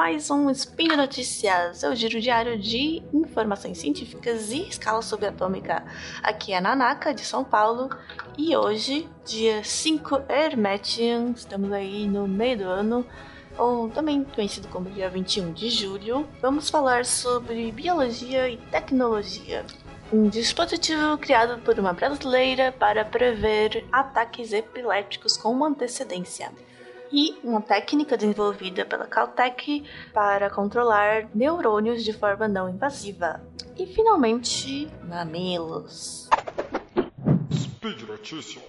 mais um Spin de Notícias, seu giro diário de informações científicas e escala subatômica. Aqui é Nanaka, de São Paulo, e hoje, dia 5 Hermetian, estamos aí no meio do ano, ou também conhecido como dia 21 de julho, vamos falar sobre biologia e tecnologia. Um dispositivo criado por uma brasileira para prever ataques epiléticos com uma antecedência e uma técnica desenvolvida pela Caltech para controlar neurônios de forma não invasiva. E finalmente, mamilos. Speed Notícias.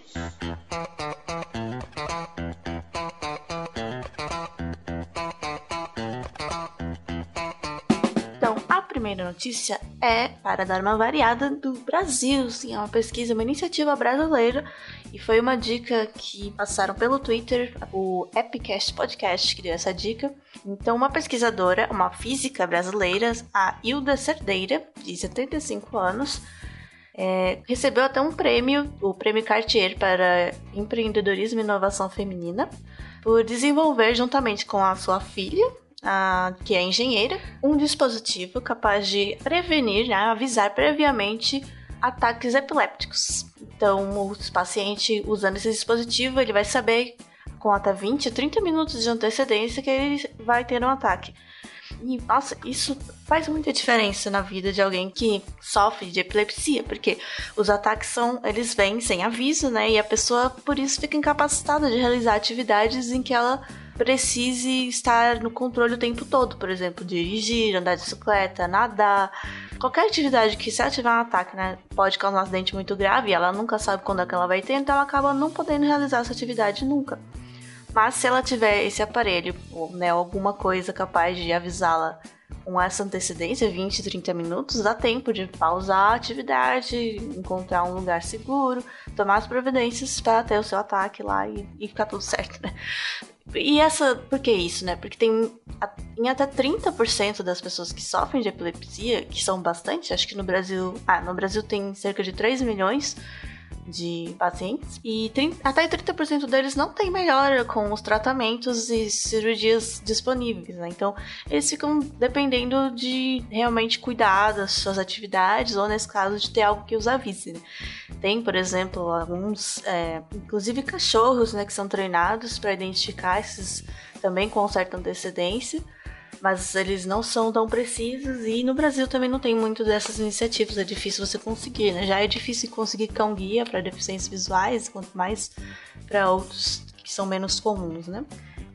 Então, a primeira notícia é para dar uma variada do Brasil. Sim, é uma pesquisa, uma iniciativa brasileira e foi uma dica que passaram pelo Twitter, o Epicast Podcast que deu essa dica. Então, uma pesquisadora, uma física brasileira, a Hilda Cerdeira, de 75 anos, é, recebeu até um prêmio, o Prêmio Cartier para Empreendedorismo e Inovação Feminina, por desenvolver, juntamente com a sua filha, a, que é engenheira, um dispositivo capaz de prevenir, né, avisar previamente ataques epilépticos. Então, o paciente usando esse dispositivo, ele vai saber com até 20, 30 minutos de antecedência que ele vai ter um ataque. E, nossa, isso faz muita diferença na vida de alguém que sofre de epilepsia, porque os ataques são, eles vêm sem aviso, né? E a pessoa, por isso, fica incapacitada de realizar atividades em que ela precise estar no controle o tempo todo, por exemplo, dirigir, andar de bicicleta, nadar, qualquer atividade que se ela tiver um ataque, né, pode causar um acidente muito grave, e ela nunca sabe quando é que ela vai ter, então ela acaba não podendo realizar essa atividade nunca. Mas se ela tiver esse aparelho, ou né, alguma coisa capaz de avisá-la com essa antecedência, 20, 30 minutos, dá tempo de pausar a atividade, encontrar um lugar seguro, tomar as providências para ter o seu ataque lá e, e ficar tudo certo, né? E essa, por que isso, né? Porque tem em até 30% das pessoas que sofrem de epilepsia, que são bastante, acho que no Brasil, ah, no Brasil tem cerca de 3 milhões de pacientes e 30, até 30% deles não tem melhora com os tratamentos e cirurgias disponíveis, né? Então, eles ficam dependendo de realmente cuidar das suas atividades ou, nesse caso, de ter algo que os avise. Né? Tem, por exemplo, alguns, é, inclusive cachorros, né, que são treinados para identificar esses também com certa antecedência mas eles não são tão precisos e no Brasil também não tem muito dessas iniciativas, é difícil você conseguir, né? Já é difícil conseguir cão guia para deficiências visuais, quanto mais para outros que são menos comuns, né?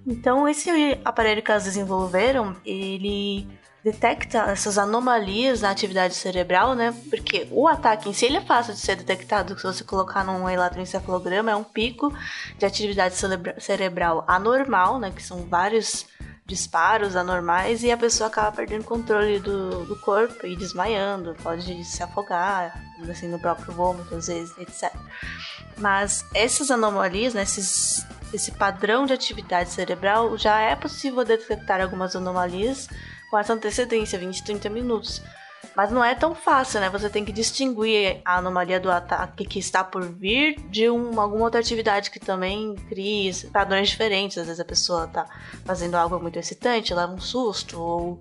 Então esse aparelho que elas desenvolveram, ele detecta essas anomalias na atividade cerebral, né? Porque o ataque em si ele é fácil de ser detectado. Se você colocar num eletroencefalograma, é um pico de atividade cerebral anormal, né? Que são vários disparos anormais e a pessoa acaba perdendo controle do, do corpo e desmaiando, pode se afogar, assim, no próprio vômito, às vezes, etc. Mas essas anomalias, né, esses, esse padrão de atividade cerebral, já é possível detectar algumas anomalias com essa antecedência, 20, 30 minutos. Mas não é tão fácil, né? Você tem que distinguir a anomalia do ataque que está por vir de um, alguma outra atividade que também cria padrões diferentes. Às vezes a pessoa está fazendo algo muito excitante, leva um susto, ou,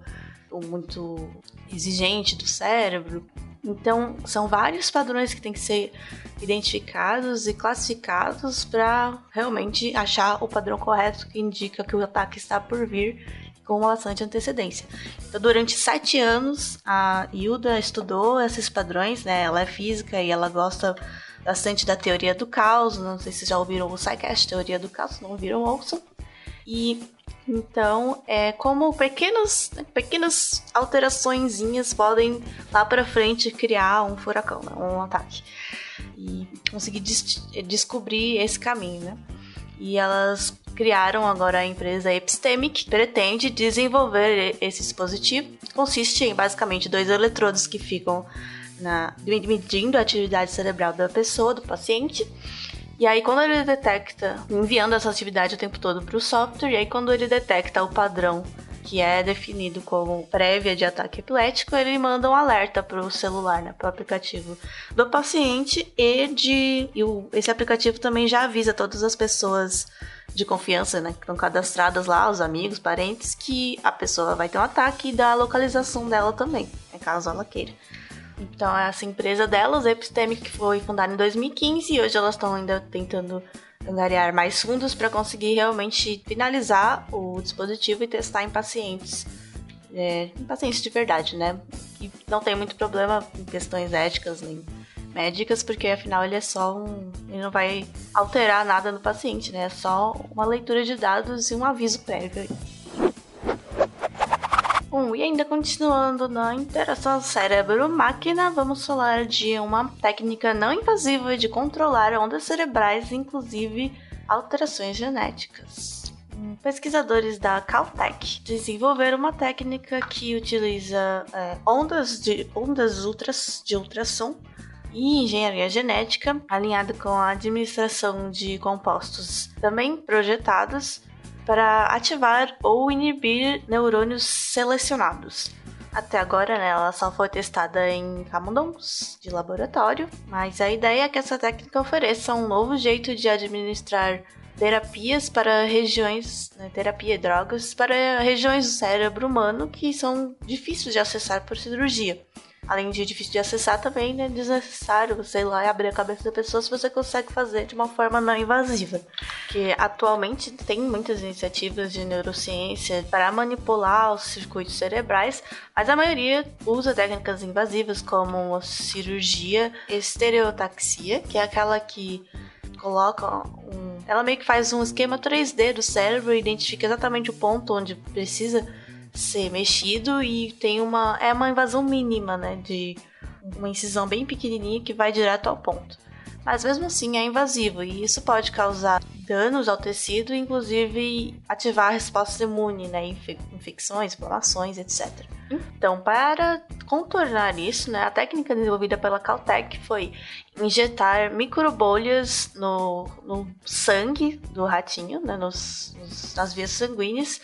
ou muito exigente do cérebro. Então, são vários padrões que têm que ser identificados e classificados para realmente achar o padrão correto que indica que o ataque está por vir com bastante antecedência. Então, durante sete anos, a Hilda estudou esses padrões, né? Ela é física e ela gosta bastante da teoria do caos. Não sei se já ouviram o SciCast, teoria do caos, não ouviram, ouçam. E então, é como pequenos, pequenas alterações podem lá para frente criar um furacão, né? um ataque. E conseguir des descobrir esse caminho, né? E elas criaram agora a empresa Epistemic, pretende desenvolver esse dispositivo. Consiste em basicamente dois eletrodos que ficam na, medindo a atividade cerebral da pessoa, do paciente. E aí, quando ele detecta, enviando essa atividade o tempo todo para o software, e aí, quando ele detecta o padrão que é definido como prévia de ataque epilético, ele manda um alerta para o celular, né, para o aplicativo do paciente e de e o, esse aplicativo também já avisa todas as pessoas de confiança, né? Que estão cadastradas lá, os amigos, parentes, que a pessoa vai ter um ataque e dá a localização dela também, né, caso ela queira. Então, essa empresa delas, a Epistemic, foi fundada em 2015 e hoje elas estão ainda tentando angariar mais fundos para conseguir realmente finalizar o dispositivo e testar em pacientes. É, em pacientes de verdade, né? E não tem muito problema em questões éticas nem médicas, porque afinal ele é só um. Ele não vai alterar nada no paciente, né? É só uma leitura de dados e um aviso prévio. Bom, e ainda continuando na interação cérebro-máquina, vamos falar de uma técnica não invasiva de controlar ondas cerebrais, inclusive alterações genéticas. Pesquisadores da Caltech desenvolveram uma técnica que utiliza é, ondas de ondas ultras, de ultrassom e engenharia genética, alinhado com a administração de compostos também projetados para ativar ou inibir neurônios selecionados. Até agora, né, ela só foi testada em camundongos de laboratório, mas a ideia é que essa técnica ofereça um novo jeito de administrar terapias para regiões, né, terapia e drogas para regiões do cérebro humano que são difíceis de acessar por cirurgia além de difícil de acessar, também né, desnecessário ir lá e abrir a cabeça da pessoa se você consegue fazer de uma forma não invasiva. Que atualmente tem muitas iniciativas de neurociência para manipular os circuitos cerebrais, mas a maioria usa técnicas invasivas como cirurgia estereotaxia, que é aquela que coloca um. Ela meio que faz um esquema 3D do cérebro e identifica exatamente o ponto onde precisa ser mexido e tem uma é uma invasão mínima, né, de uma incisão bem pequenininha que vai direto ao ponto. Mas mesmo assim é invasivo e isso pode causar danos ao tecido, inclusive ativar a resposta imune, né, infecções, inflamações, etc. Então, para contornar isso, né, a técnica desenvolvida pela Caltech foi injetar microbolhas no, no sangue do ratinho, né, nos, nos, nas vias sanguíneas,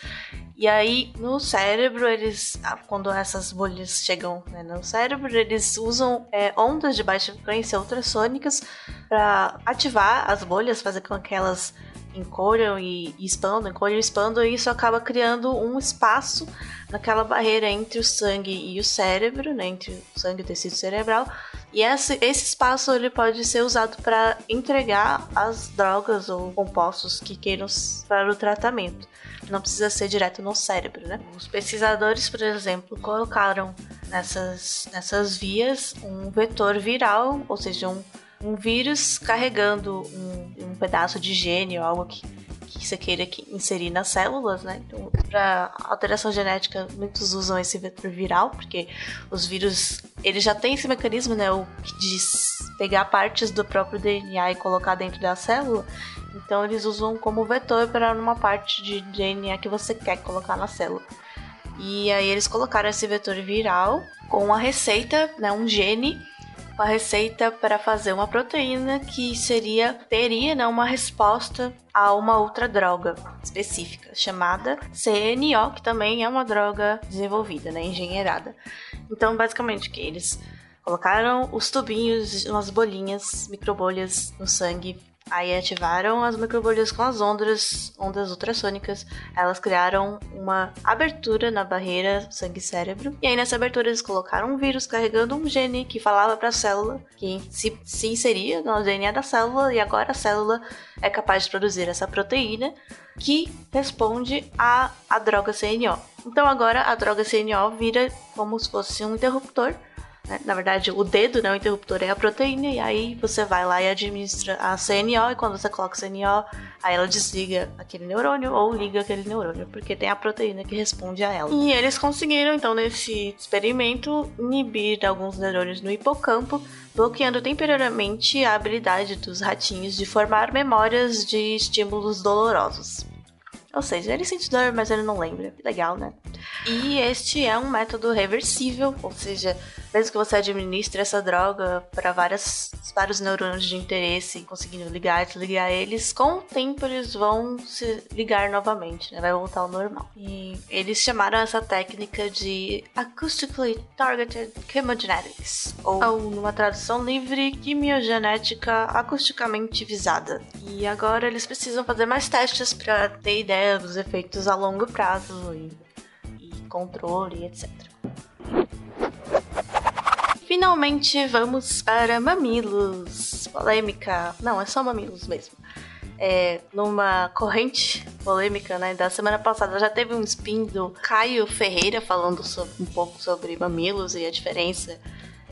e aí no cérebro eles, ah, quando essas bolhas chegam né, no cérebro, eles usam é, ondas de baixa frequência ultrassônicas para ativar as bolhas, fazer com que elas encolham e, e expandam, encolham e expandam, e isso acaba criando um espaço naquela barreira entre o sangue e o cérebro, né, entre o sangue e o tecido cerebral, e esse, esse espaço ele pode ser usado para entregar as drogas ou compostos que queiram para o tratamento. Não precisa ser direto no cérebro, né? Os pesquisadores, por exemplo, colocaram nessas, nessas vias um vetor viral, ou seja, um um vírus carregando um, um pedaço de gene ou algo que, que você queira inserir nas células, né? Então, para alteração genética, muitos usam esse vetor viral, porque os vírus, ele já tem esse mecanismo, né? O de pegar partes do próprio DNA e colocar dentro da célula. Então, eles usam como vetor para uma parte de DNA que você quer colocar na célula. E aí eles colocaram esse vetor viral com uma receita, né, um gene uma receita para fazer uma proteína que seria teria né, uma resposta a uma outra droga específica chamada CNO, que também é uma droga desenvolvida, né, engenheirada. Então, basicamente, que eles colocaram os tubinhos, umas bolinhas, microbolhas no sangue Aí ativaram as microbolhas com as ondas, ondas ultrassônicas. Elas criaram uma abertura na barreira sangue-cérebro. E aí nessa abertura eles colocaram um vírus carregando um gene que falava para a célula que se, se inseria no DNA da célula e agora a célula é capaz de produzir essa proteína que responde à, à droga CNO. Então agora a droga CNO vira como se fosse um interruptor né? Na verdade, o dedo, né, o interruptor é a proteína, e aí você vai lá e administra a CNO, e quando você coloca a CNO, aí ela desliga aquele neurônio ou liga aquele neurônio, porque tem a proteína que responde a ela. E eles conseguiram, então, nesse experimento, inibir alguns neurônios no hipocampo, bloqueando temporariamente a habilidade dos ratinhos de formar memórias de estímulos dolorosos. Ou seja, ele sente dor, mas ele não lembra. Legal, né? E este é um método reversível, ou seja, mesmo que você administre essa droga para vários neurônios de interesse, conseguindo ligar e desligar eles, com o tempo eles vão se ligar novamente, né? Vai voltar ao normal. E eles chamaram essa técnica de Acoustically Targeted Chemogenetics, ou, ou numa tradução livre, quimiogenética acusticamente visada. E agora eles precisam fazer mais testes para ter ideia dos efeitos a longo prazo e controle, etc. Finalmente vamos para mamilos. Polêmica. Não, é só mamilos mesmo. É, numa corrente polêmica, né, da semana passada já teve um spin do Caio Ferreira falando sobre, um pouco sobre mamilos e a diferença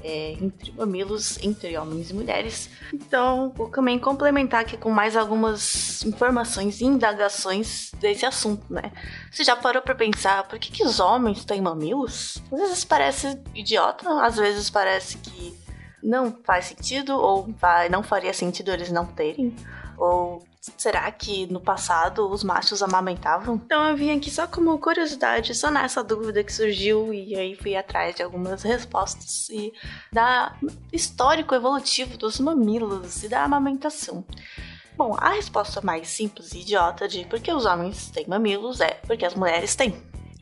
é, entre mamilos entre homens e mulheres. Então, vou também complementar aqui com mais algumas informações e indagações desse assunto, né? Você já parou para pensar por que, que os homens têm mamilos? Às vezes parece idiota, às vezes parece que não faz sentido ou não faria sentido eles não terem. Ou será que no passado os machos amamentavam? Então eu vim aqui só como curiosidade, só nessa dúvida que surgiu e aí fui atrás de algumas respostas e da histórico evolutivo dos mamilos e da amamentação. Bom, a resposta mais simples e idiota de por que os homens têm mamilos é porque as mulheres têm.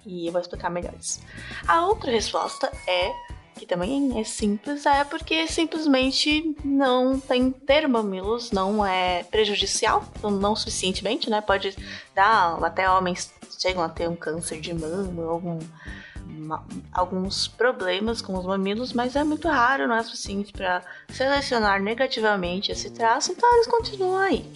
E eu vou explicar melhor isso. A outra resposta é que também é simples, é porque simplesmente não tem ter mamilos, não é prejudicial, não suficientemente, né? Pode dar, até homens chegam a ter um câncer de mama, algum, alguns problemas com os mamilos, mas é muito raro, não é suficiente para selecionar negativamente esse traço, então eles continuam aí.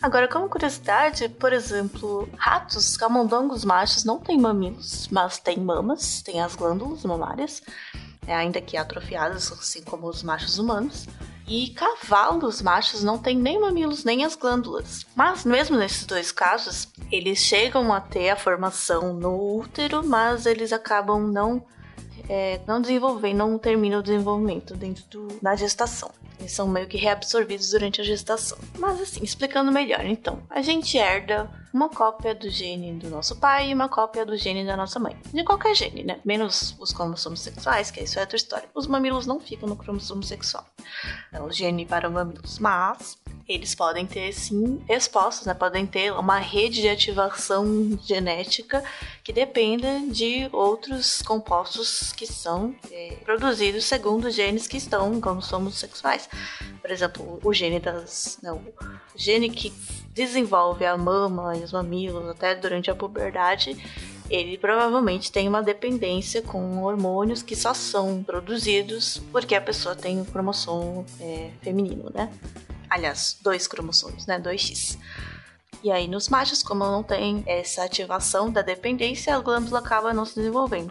Agora, como curiosidade, por exemplo, ratos, camundongos machos não têm mamilos, mas têm mamas, têm as glândulas mamárias ainda que atrofiadas, assim como os machos humanos. E cavalos machos não têm nem mamilos nem as glândulas. Mas mesmo nesses dois casos, eles chegam a ter a formação no útero, mas eles acabam não é, não desenvolvendo, não terminam o desenvolvimento dentro do, da gestação. Eles são meio que reabsorvidos durante a gestação. Mas assim, explicando melhor, então, a gente herda uma cópia do gene do nosso pai e uma cópia do gene da nossa mãe. De qualquer gene, né? Menos os cromossomos sexuais, que isso é outra história. Os mamilos não ficam no cromossomo sexual. É o gene para mamilos. Mas eles podem ter sim expostos, né? Podem ter uma rede de ativação genética que dependa de outros compostos que são é, produzidos segundo genes que estão em cromossomos sexuais. Por exemplo, o gene das. Não, o gene que desenvolve a mama e os mamilos até durante a puberdade ele provavelmente tem uma dependência com hormônios que só são produzidos porque a pessoa tem um cromossomo é, feminino, né? Aliás, dois cromossomos, né? 2x. E aí, nos machos, como não tem essa ativação da dependência, a glândula acaba não se desenvolvendo.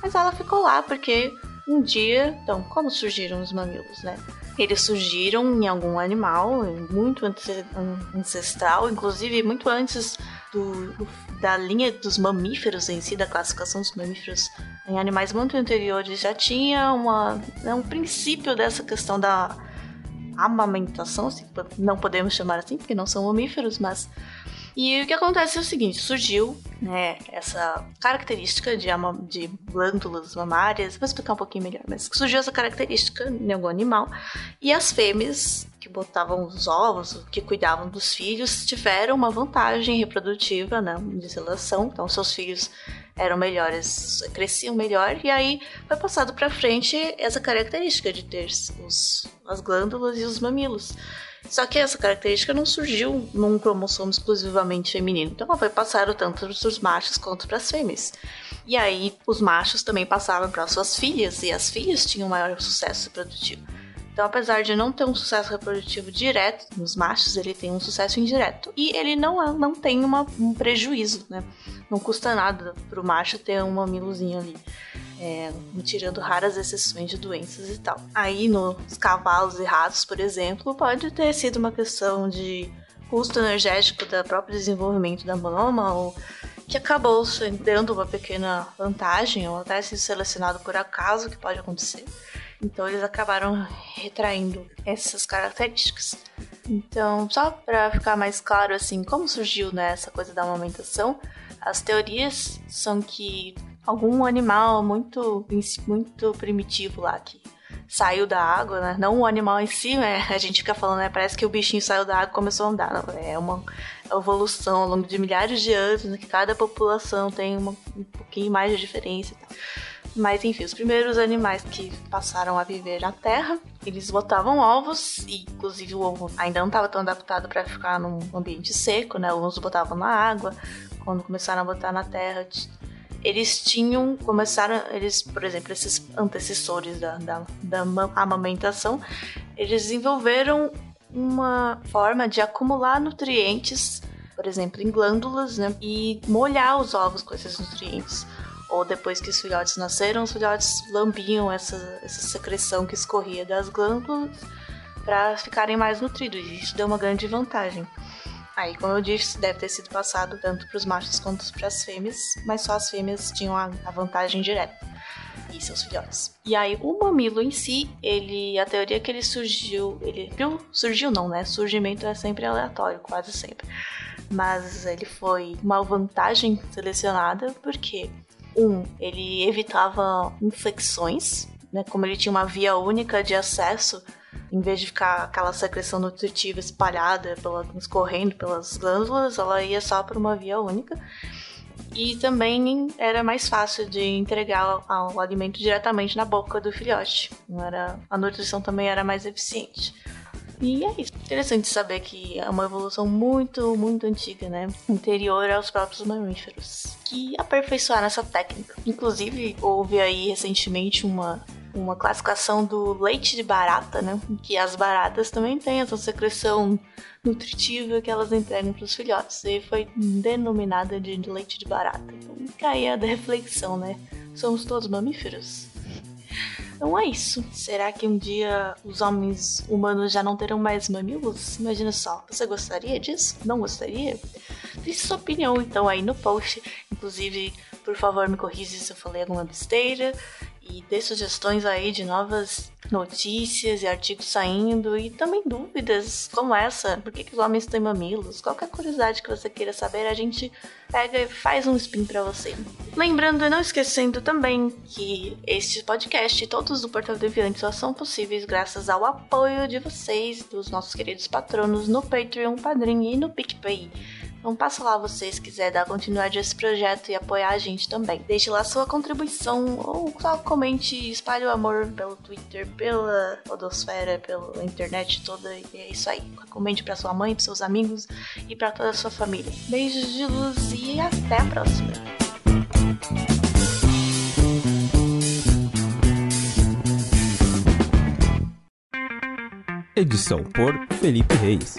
Mas ela ficou lá porque um dia. Então, como surgiram os mamilos, né? Eles surgiram em algum animal muito ancestral, inclusive muito antes do, da linha dos mamíferos em si, da classificação dos mamíferos em animais muito anteriores. Já tinha uma, né, um princípio dessa questão da amamentação, não podemos chamar assim, porque não são mamíferos, mas. E o que acontece é o seguinte: surgiu né, essa característica de, de glândulas mamárias, vou explicar um pouquinho melhor, mas surgiu essa característica em algum animal, e as fêmeas que botavam os ovos, que cuidavam dos filhos, tiveram uma vantagem reprodutiva né, de seleção, então seus filhos eram melhores, cresciam melhor, e aí foi passado para frente essa característica de ter os, as glândulas e os mamilos. Só que essa característica não surgiu num cromossomo exclusivamente feminino, então ela foi passada tanto para os machos quanto para as fêmeas. E aí os machos também passavam para suas filhas, e as filhas tinham maior sucesso reprodutivo. Então, apesar de não ter um sucesso reprodutivo direto nos machos, ele tem um sucesso indireto. E ele não, não tem uma, um prejuízo, né? Não custa nada pro macho ter um mamilozinho ali. É, tirando raras exceções de doenças e tal. Aí nos cavalos e ratos, por exemplo, pode ter sido uma questão de custo energético do próprio desenvolvimento da mama ou que acabou dando uma pequena vantagem ou até sido selecionado por acaso, que pode acontecer. Então eles acabaram retraindo essas características. Então, só para ficar mais claro assim, como surgiu né, essa coisa da amamentação, as teorias são que algum animal muito, muito primitivo lá que saiu da água, né? Não o animal em si, né? A gente fica falando, né? Parece que o bichinho saiu da água e começou a andar. Não, é uma evolução ao longo de milhares de anos, né? que cada população tem uma, um pouquinho mais de diferença. Mas enfim, os primeiros animais que passaram a viver na Terra, eles botavam ovos, e inclusive o ovo ainda não estava tão adaptado para ficar num ambiente seco, né? Os botavam na água. Quando começaram a botar na Terra, eles tinham, começaram, eles, por exemplo, esses antecessores da, da, da amamentação, eles desenvolveram uma forma de acumular nutrientes, por exemplo, em glândulas, né, e molhar os ovos com esses nutrientes. Ou depois que os filhotes nasceram, os filhotes lambiam essa, essa secreção que escorria das glândulas para ficarem mais nutridos. Isso deu uma grande vantagem. Aí, como eu disse, deve ter sido passado tanto para os machos quanto para as fêmeas, mas só as fêmeas tinham a, a vantagem direta e seus filhotes. E aí, o mamilo em si, ele, a teoria é que ele surgiu, ele surgiu não, né? Surgimento é sempre aleatório, quase sempre. Mas ele foi uma vantagem selecionada porque um, ele evitava infecções, né? Como ele tinha uma via única de acesso em vez de ficar aquela secreção nutritiva espalhada, pela, escorrendo pelas glândulas, ela ia só por uma via única. E também era mais fácil de entregar o alimento diretamente na boca do filhote. Era, a nutrição também era mais eficiente. E é isso. Interessante saber que é uma evolução muito, muito antiga, né? Anterior aos próprios mamíferos. Que aperfeiçoaram essa técnica. Inclusive, houve aí recentemente uma uma classificação do leite de barata, né? Que as baratas também têm essa secreção nutritiva que elas entregam para os filhotes. E foi denominada de leite de barata. Então, caía da reflexão, né? Somos todos mamíferos. Então é isso. Será que um dia os homens humanos já não terão mais mamilos? Imagina só. Você gostaria disso? Não gostaria? Deixe sua opinião então aí no post. Inclusive, por favor, me corrija se eu falei alguma besteira e dê sugestões aí de novas notícias e artigos saindo e também dúvidas como essa, por que, que os homens têm mamilos, qualquer curiosidade que você queira saber, a gente pega e faz um spin para você. Lembrando e não esquecendo também que este podcast e todos do Portal Deviante só são possíveis graças ao apoio de vocês, dos nossos queridos patronos no Patreon, Padrim e no PicPay. Então passa lá você se quiser dar continuidade a esse projeto e apoiar a gente também. Deixe lá sua contribuição ou só comente, espalhe o amor pelo Twitter, pela podosfera, pela internet toda e é isso aí. Comente para sua mãe, para seus amigos e para toda a sua família. Beijos de luz e até a próxima. Edição por Felipe Reis.